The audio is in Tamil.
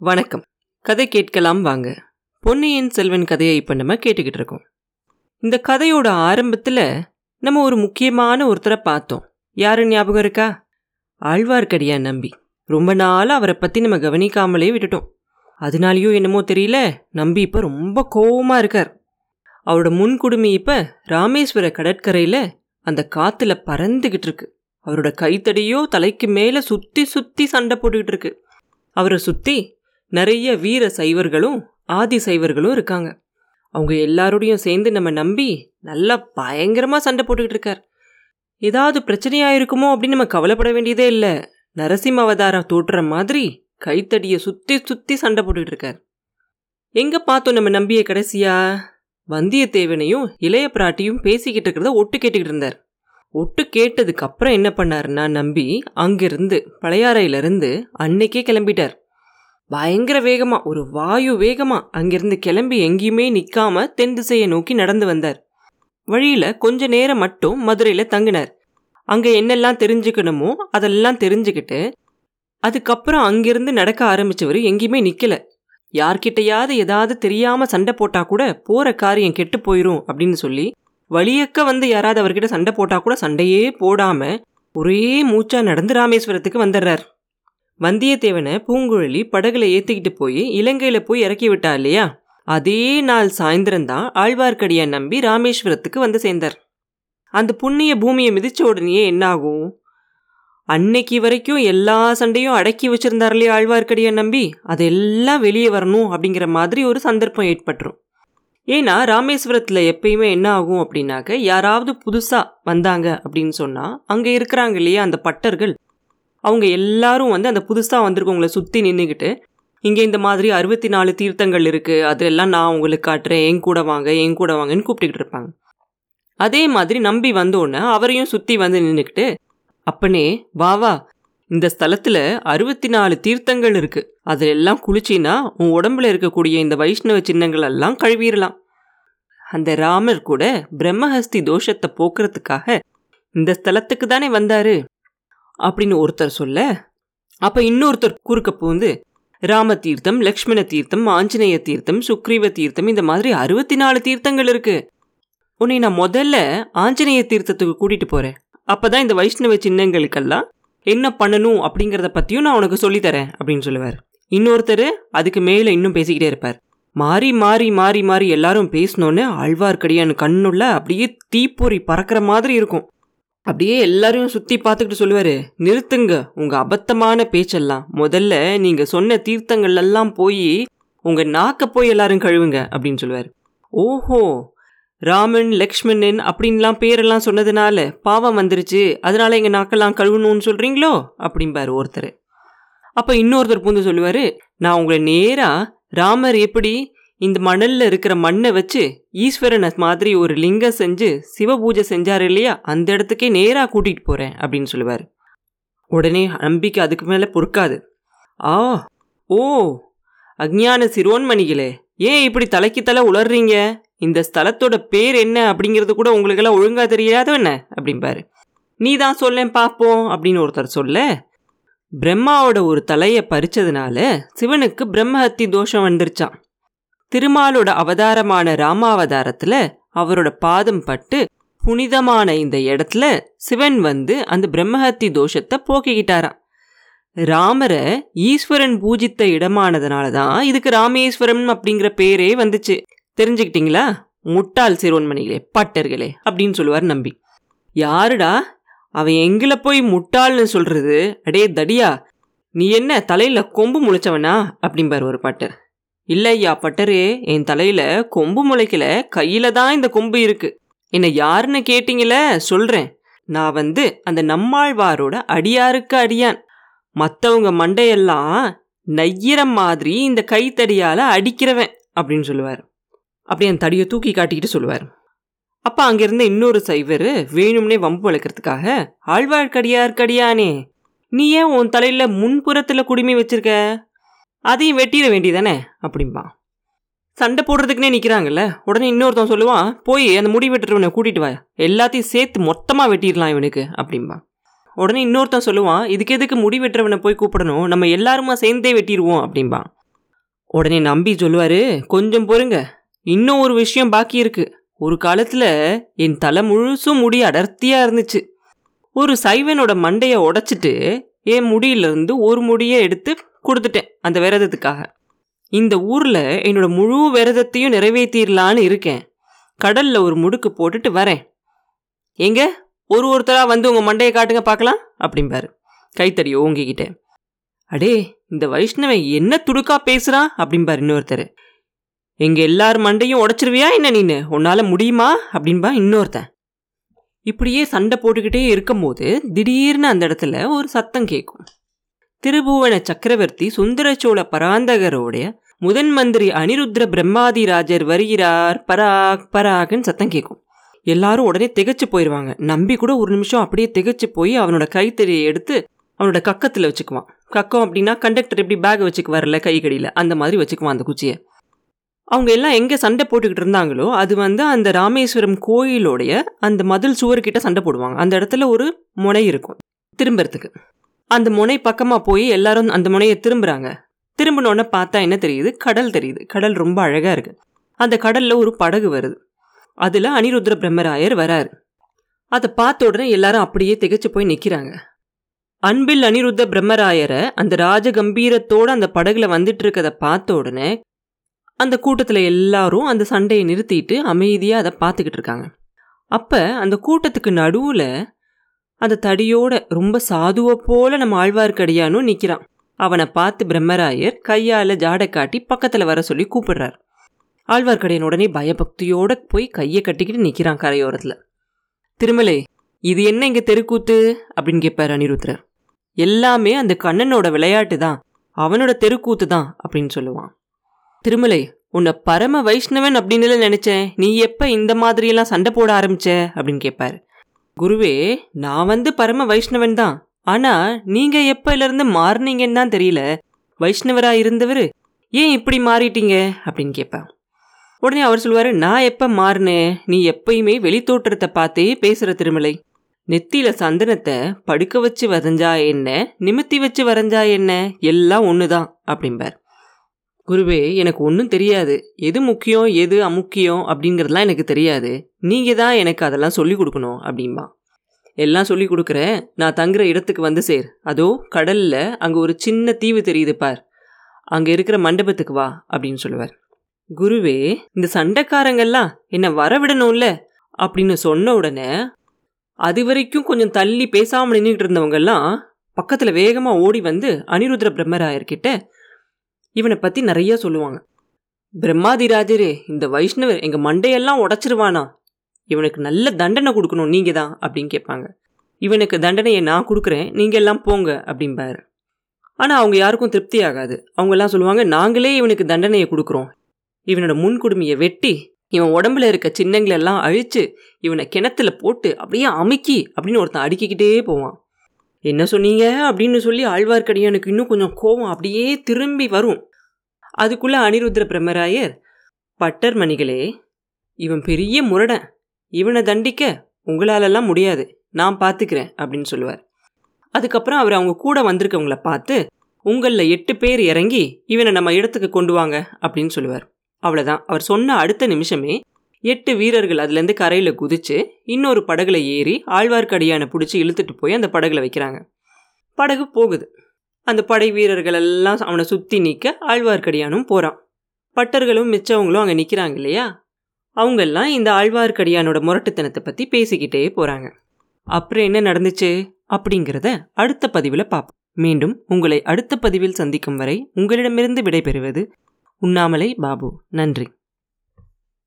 வணக்கம். கதை கேட்கலாம் வாங்க. பொன்னியின் செல்வன் கதையை இப்போ நம்ம கேட்டுக்கிட்டு இருக்கோம். இந்த கதையோட ஆரம்பத்தில் நம்ம ஒரு முக்கியமான ஒருத்தரை பார்த்தோம். யாரு ஞாபகம் இருக்கா? ஆழ்வார்க்கடியா நம்பி. ரொம்ப நாளாக அவரை பற்றி நம்ம கவனிக்காமலே விட்டுட்டோம். அதனாலேயோ என்னமோ தெரியல நம்பி இப்போ ரொம்ப கோவமாக இருக்கார். அவரோட முன்குடுமி இப்போ ராமேஸ்வர கடற்கரையில் அந்த காற்றுல பறந்துக்கிட்டு இருக்கு. அவரோட கைத்தடியோ தலைக்கு மேலே சுற்றி சுற்றி சண்டை போட்டுக்கிட்டு இருக்கு. அவரை சுற்றி நிறைய வீர சைவர்களும் ஆதி சைவர்களும் இருக்காங்க. அவங்க எல்லாரோடையும் சேர்ந்து நம்ம நம்பி நல்லா பயங்கரமாக சண்டை போட்டுக்கிட்டு இருக்கார். ஏதாவது பிரச்சனையாக இருக்குமோ அப்படின்னு நம்ம கவலைப்பட வேண்டியதே இல்லை. நரசிம்ம அவதாரம் தோற்றுற மாதிரி கைத்தடியை சுற்றி சுற்றி சண்டை போட்டுக்கிட்டு இருக்கார். எங்கே பார்த்தோம் நம்ம நம்பிய கடைசியா? வந்தியத்தேவனையும் இளைய பிராட்டியும் பேசிக்கிட்டு இருக்கிறத ஒட்டு கேட்டுக்கிட்டு இருந்தார். ஒட்டு கேட்டதுக்கு அப்புறம் என்ன பண்ணாருன்னா நம்பி அங்கிருந்து பழையாறையிலிருந்து அன்னைக்கே கிளம்பிட்டார். பயங்கர வேகமா ஒரு வாயு வேகமா அங்கிருந்து கிளம்பி எங்கேயுமே நிக்காம தென் திசையை நோக்கி நடந்து வந்தார். வழியில கொஞ்ச நேரம் மட்டும் மதுரையில தங்கினார். அங்க என்னெல்லாம் தெரிஞ்சுக்கணுமோ அதெல்லாம் தெரிஞ்சுக்கிட்டு அதுக்கப்புறம் அங்கிருந்து நடக்க ஆரம்பிச்சவர் எங்கேயுமே நிக்கல. யார்கிட்டையாவது ஏதாவது தெரியாம சண்டை போட்டா கூட போற காரியம் கெட்டு போயிரும் அப்படின்னு சொல்லி வழியக்க வந்து யாராவது அவர்கிட்ட சண்டை போட்டா கூட சண்டையே போடாம ஒரே மூச்சா நடந்து ராமேஸ்வரத்துக்கு வந்துடுறார். வந்தியத்தேவனை பூங்குழலி படகுல ஏற்றிக்கிட்டு போய் இலங்கையில் போய் இறக்கி விட்டா இல்லையா? அதே நாள் சாயந்தரம் ஆழ்வார்க்கடியை நம்பி ராமேஸ்வரத்துக்கு வந்து சேர்ந்தார். அந்த புண்ணிய பூமியை மிதிச்ச உடனே என்னாகும்? அன்னைக்கு வரைக்கும் எல்லா சண்டையும் அடக்கி வச்சிருந்தார் இல்லையா ஆழ்வார்க்கடியான் நம்பி? அதெல்லாம் வெளியே வரணும் அப்படிங்கிற மாதிரி ஒரு சந்தர்ப்பம் ஏற்பட்டுரும். ஏன்னா ராமேஸ்வரத்தில் எப்பயுமே என்ன ஆகும் அப்படின்னாக்க யாராவது புதுசாக வந்தாங்க அப்படின்னு சொன்னால் அங்கே இருக்கிறாங்க இல்லையா அந்த பட்டர்கள் அவங்க எல்லாரும் வந்து அந்த புதுசாக வந்திருக்கவங்களை சுற்றி நின்றுக்கிட்டு இங்கே இந்த மாதிரி அறுபத்தி நாலு தீர்த்தங்கள் இருக்குது அதெல்லாம் நான் உங்களுக்கு காட்டுறேன். என் கூட வாங்க என் கூட வாங்கன்னு கூப்பிட்டுக்கிட்டு இருப்பாங்க. அதே மாதிரி நம்பி வந்தோடனே அவரையும் சுற்றி வந்து நின்றுக்கிட்டு அப்பனே வா வா. இந்த ஸ்தலத்தில் அறுபத்தி நாலு தீர்த்தங்கள் இருக்குது அதிலெல்லாம் குளிச்சின்னா உன் உடம்புல இருக்கக்கூடிய இந்த வைஷ்ணவ சின்னங்கள் எல்லாம் கழுவிடலாம் அந்த ராமர் கூட பிரம்மஹஸ்தி தோஷத்தை போக்குறதுக்காக இந்த ஸ்தலத்துக்கு தானே வந்தாரு? அப்படின்னு ஒருத்தர் சொல்ல அப்ப இன்னொருத்தர் குறுக்க பூந்து ராம தீர்த்தம் லக்ஷ்மண தீர்த்தம் ஆஞ்சநேய தீர்த்தம் சுக்ரீவ தீர்த்தம் இந்த மாதிரி அறுபத்தி நாலு தீர்த்தங்கள் இருக்கு. உன்னை நான் முதல்ல ஆஞ்சநேய தீர்த்தத்துக்கு கூட்டிட்டு போறேன். அப்பதான் இந்த வைஷ்ணவ சின்னங்களுக்கெல்லாம் என்ன பண்ணணும் அப்படிங்கிறத பத்தியும் நான் உனக்கு சொல்லித்தரேன் அப்படின்னு சொல்லுவார். இன்னொருத்தர் அதுக்கு மேலே இன்னும் பேசிக்கிட்டே இருப்பார். மாறி மாறி மாறி மாறி எல்லாரும் பேசினோன்னு ஆழ்வார்க்கடியான் கண்ணுள்ள அப்படியே தீப்பொறி பறக்கிற மாதிரி இருக்கும். அப்படியே எல்லாரையும் சுற்றி பார்த்துக்கிட்டு சொல்லுவார் நிறுத்துங்க உங்கள் அபத்தமான பேச்செல்லாம். முதல்ல நீங்கள் சொன்ன தீர்த்தங்கள் எல்லாம் போய் உங்கள் நாக்க போய் எல்லாரும் கழுவுங்க அப்படின்னு சொல்லுவார். ஓஹோ! ராமன் லக்ஷ்மணன் அப்படின்லாம் பேரெல்லாம் சொன்னதுனால பாவம் வந்துருச்சு. அதனால எங்கள் நாக்கெல்லாம் கழுவணும்னு சொல்கிறீங்களோ அப்படிம்பாரு ஒருத்தர். அப்போ இன்னொருத்தர் பூந்து சொல்லுவார் நான் உங்களை நேராக ராமர் எப்படி இந்த மணலில் இருக்கிற மண்ணை வச்சு ஈஸ்வரனை மாதிரி ஒரு லிங்கம் செஞ்சு சிவ பூஜை செஞ்சாரு இல்லையா? அந்த இடத்துக்கே நேராக கூட்டிகிட்டு போகிறேன் அப்படின்னு சொல்லுவார். உடனே நம்பிக்கை அதுக்கு மேலே பொறுக்காது. ஆ ஓ அக்ஞான சிரோன்மணிகளே ஏன் இப்படி தலைக்கு தலை உளர்றீங்க? இந்த ஸ்தலத்தோட பேர் என்ன அப்படிங்கிறது கூட உங்களுக்கெல்லாம் ஒழுங்காக தெரியாத என்ன அப்படிம்பாரு. நீ தான் சொல்லேன் பார்ப்போம் அப்படின்னு ஒருத்தர் சொல்ல பிரம்மாவோட ஒரு தலையை பறிச்சதுனால சிவனுக்கு பிரம்மஹத்தி தோஷம் வந்துருச்சான் திருமாலோட அவதாரமான ராமாவதாரத்துல அவரோட பாதம் பட்டு புனிதமான இந்த இடத்துல சிவன் வந்து அந்த பிரம்மஹத்தி தோஷத்தை போக்கிக்கிட்டாராம். ராமரை ஈஸ்வரன் பூஜித்த இடமானதுனால தான் இதுக்கு ராமேஸ்வரம் அப்படிங்கிற பேரே வந்துச்சு. தெரிஞ்சுக்கிட்டீங்களா? முட்டாள் சிறுவன்மணிகளே பட்டர்களே அப்படின்னு சொல்லுவார் நம்பி. யாருடா? அவன் எங்களை போய் முட்டாள்னு சொல்கிறது அடே தடியா நீ என்ன தலையில் கொம்பு முளைச்சவனா? அப்படிம்பார் ஒரு பட்டர். இல்லை ஐயா பட்டரே என் தலையில கொம்பு முளைக்கல கையில தான் இந்த கொம்பு இருக்கு. என்னை யாருன்னு கேட்டீங்கள சொல்றேன். நான் வந்து அந்த நம்மாழ்வாரோட அடியாருக்கு அடியான். மற்றவங்க மண்டையெல்லாம் நையிற மாதிரி இந்த கைத்தடியால் அடிக்கிறவன் அப்படின்னு சொல்லுவார். அப்படி அந்த தடியை தூக்கி காட்டிக்கிட்டு சொல்லுவார். அப்போ அங்கேருந்து இன்னொரு சைவர் வேணும்னே வம்பு வளர்க்குறதுக்காக ஆழ்வார்க்கடியார்க்கடியானே நீ ஏன் உன் தலையில் முன்புறத்தில் குடுமி வச்சிருக்க? அதையும் வெட்டிட வேண்டியதானே அப்படிம்பா. சண்டை போடுறதுக்குனே நிற்கிறாங்கல்ல உடனே இன்னொருத்தன் சொல்லுவான் போய் அந்த முடி வெட்டுறவனை கூட்டிகிட்டு வா. எல்லாத்தையும் சேர்த்து மொத்தமாக வெட்டிடலாம் இவனுக்கு. அப்படிம்பா. உடனே இன்னொருத்தன் சொல்லுவான் இதுக்கு எதுக்கு முடி வெட்டுறவனை போய் கூப்பிடணும்? நம்ம எல்லாருமா சேர்ந்தே வெட்டிடுவோம். அப்படிம்பா. உடனே நம்பி சொல்லுவார் கொஞ்சம் பொறுங்க. இன்னும் ஒரு விஷயம் பாக்கி இருக்குது ஒரு காலத்தில் என் தலை முழுசும் முடி அடர்த்தியாக இருந்துச்சு. ஒரு சைவனோட மண்டையை உடைச்சிட்டு என் முடியிலிருந்து ஒரு முடியை எடுத்து கொடுத்துட்டேன் அந்த விரதத்துக்காக. இந்த ஊரில் என்னோட முழு விரதத்தையும் நிறைவேற்றிடலான்னு இருக்கேன். கடலில் ஒரு முடுக்கு போட்டுட்டு வரேன். எங்க? ஒரு ஒருத்தராக வந்து உங்கள் மண்டையை காட்டுங்க பார்க்கலாம்? அப்படிம்பாரு. கைத்தடி ஓங்கிக்கிட்டேன் அடே இந்த வைஷ்ணவன் என்ன துடுக்கா பேசுகிறான் அப்படிம்பார் இன்னொருத்தர். எங்கள் எல்லார் மண்டையும் உடச்சிருவியா என்ன நீனு? உன்னால் முடியுமா? அப்படின்பா இன்னொருத்தன். இப்படியே சண்டை போட்டுக்கிட்டே இருக்கும்போது திடீர்னு அந்த இடத்துல ஒரு சத்தம் கேட்கும் திருபுவன சக்கரவர்த்தி சுந்தரச்சோழ பராந்தகரோடைய முதன் மந்திரி அனிருத்ர பிரம்மாதிராஜர் வருகிறார். பராக் பராக்னு சத்தம் கேட்கும் எல்லாரும் உடனே திகைச்சு போயிடுவாங்க நம்பி கூட ஒரு நிமிஷம் அப்படியே திகச்சு போய் அவனோட கைத்தறியை எடுத்து அவனோட கக்கத்தில் வச்சுக்குவான். கக்கம் அப்படின்னா கண்டக்டர் எப்படி பேக் வச்சுக்குவார்ல கை கடியில் அந்த மாதிரி வச்சுக்குவான் அந்த குச்சியை. அவங்க எல்லாம் எங்கே சண்டை போட்டுக்கிட்டு இருந்தாங்களோ அது வந்து அந்த ராமேஸ்வரம் கோயிலோடைய அந்த மதில் சுவர்கிட்ட சண்டை போடுவாங்க. அந்த இடத்துல ஒரு முனை இருக்கும். திரும்புறதுக்கு. அந்த முனை பக்கமாக போய் எல்லாரும் அந்த முனையை திரும்புகிறாங்க திரும்பினோடனே பார்த்தா என்ன தெரியுது? கடல் தெரியுது. கடல் ரொம்ப அழகாக இருக்குது அந்த கடலில் ஒரு படகு வருது. அதில் அனிருத்ர பிரம்மராயர் வராரு. அதை பார்த்த உடனே எல்லாரும் அப்படியே திகைச்சு போய் நிற்கிறாங்க அன்பில் அனிருத்த பிரம்மராயரை அந்த ராஜ கம்பீரத்தோட அந்த படகுல வந்துட்டு இருக்கதை பார்த்த உடனே அந்த கூட்டத்தில் எல்லாரும் அந்த சண்டையை நிறுத்திட்டு அமைதியாக அதை பார்த்துக்கிட்டு இருக்காங்க. அப்போ அந்த கூட்டத்துக்கு நடுவில் அந்த தடியோட ரொம்ப சாதுவை போல நம்ம ஆழ்வார்க்கடியானும் நிற்கிறான் அவனை பார்த்து பிரம்மராயர் கையால் ஜாடை காட்டி பக்கத்தில் வர சொல்லி கூப்பிடுறார். ஆழ்வார்க்கடியன் உடனே பயபக்தியோட போய் கையை கட்டிக்கிட்டு நிற்கிறான் கரையோரத்தில். திருமலை இது என்ன இங்கே தெருக்கூத்து? அப்படின்னு கேட்பார் அனிருத்ரர் எல்லாமே அந்த கண்ணனோட விளையாட்டு தான். அவனோட தெருக்கூத்து தான் அப்படின்னு சொல்லுவான். திருமலை உன்னை பரம வைஷ்ணவன் அப்படின்னு நினைச்சேன். நீ எப்போ இந்த மாதிரியெல்லாம் சண்டை போட ஆரம்பிச்ச? அப்படின்னு கேட்பாரு குருவே நான் வந்து பரம வைஷ்ணவன் தான். ஆனா நீங்க எப்பல இருந்து மாறினீங்கன்னு தான் தெரியல. வைஷ்ணவரா இருந்தவர் ஏன் இப்படி மாறிட்டீங்க? அப்படின்னு கேட்பேன். உடனே அவர் சொல்லுவாரு நான் எப்ப மாறினேன் நீ எப்பயுமே வெளித்தோற்றத்தை பார்த்தே பேசுற திருமலை. நெத்தியில சந்தனத்தை படுக்க வச்சு வரைஞ்சா என்ன? நிமித்தி வச்சு வரைஞ்சா என்ன? எல்லாம் ஒண்ணுதான் அப்படிம்பார். குருவே எனக்கு ஒன்றும் தெரியாது. எது முக்கியம் எது அமுக்கியம் அப்படிங்கிறதுலாம் எனக்கு தெரியாது. நீங்கள் தான் எனக்கு அதெல்லாம் சொல்லி கொடுக்கணும் அப்படின்பா எல்லாம் சொல்லி கொடுக்குறேன். நான் தங்குற இடத்துக்கு வந்து சேர். அதோ கடலில் அங்கே ஒரு சின்ன தீவு தெரியுது பார். அங்கே இருக்கிற மண்டபத்துக்கு வா அப்படின்னு சொல்லுவார். குருவே இந்த சண்டைக்காரங்கெல்லாம் என்னை வரவிடணும்ல அப்படின்னு சொன்ன உடனே அது வரைக்கும் கொஞ்சம் தள்ளி பேசாமல் நின்றுட்டு இருந்தவங்கெல்லாம் பக்கத்தில் வேகமாக ஓடி வந்து அனிருத்ர பிரம்மராயர்கிட்ட இவனை பற்றி நிறைய சொல்லுவாங்க. பிரம்மாதிராஜரே இந்த வைஷ்ணவர் எங்கள் மண்டையெல்லாம் உடச்சிருவானா? இவனுக்கு நல்ல தண்டனை கொடுக்கணும் நீங்கள் தான் அப்படின்னு கேட்பாங்க. இவனுக்கு தண்டனையை நான் கொடுக்குறேன் நீங்கள் எல்லாம் போங்க அப்படிம்பாரு. ஆனால் அவங்க யாருக்கும் திருப்தி ஆகாது. அவங்கெல்லாம் சொல்லுவாங்க நாங்களே இவனுக்கு தண்டனையை கொடுக்குறோம். இவனோட முன்குடுமையை வெட்டி இவன் உடம்புல இருக்க சின்னங்களெல்லாம் அழித்து இவனை கிணத்துல போட்டு அப்படியே அமுக்கி அப்படின்னு ஒருத்தன் அடுக்கிக்கிட்டே போவான். என்ன சொன்னீங்க? அப்படின்னு சொல்லி ஆழ்வார்க்கடியானுக்கு இன்னும் கொஞ்சம் கோபம் அப்படியே திரும்பி வரும். அதுக்குள்ள அனிருத்ர பிரம்மராயர் பட்டர் மணிகளே இவன் பெரிய முரடன். இவனை தண்டிக்க உங்களாலெல்லாம் முடியாது. நான் பார்த்துக்கிறேன் அப்படின்னு சொல்லுவார். அதுக்கப்புறம் அவர் அவங்க கூட வந்திருக்கவங்கள பார்த்து உங்களில் எட்டு பேர் இறங்கி இவனை நம்ம இடத்துக்கு கொண்டு வாங்க அப்படின்னு சொல்லுவார். அவ்வளோதான் அவர் சொன்ன அடுத்த நிமிஷமே எட்டு வீரர்கள் அதுலேருந்து கரையில் குதிச்சு இன்னொரு படகுல ஏறி ஆழ்வார்க்கடியானை பிடிச்சி இழுத்துட்டு போய் அந்த படகுல வைக்கிறாங்க. படகு போகுது. அந்த படை வீரர்கள் எல்லாம் அவனை சுற்றி நிற்க ஆழ்வார்க்கடியானும் போகிறான் பட்டர்களும் மிச்சவங்களும் அங்கே நிற்கிறாங்க இல்லையா? அவங்கெல்லாம் இந்த ஆழ்வார்க்கடியானோட முரட்டுத்தனத்தை பற்றி பேசிக்கிட்டே போகிறாங்க அப்புறம் என்ன நடந்துச்சு? அப்படிங்கிறத அடுத்த பதிவில் பார்ப்போம் மீண்டும் உங்களை அடுத்த பதிவில் சந்திக்கும் வரை உங்களிடமிருந்து விடைபெறுவது உண்ணாமலை பாபு. நன்றி.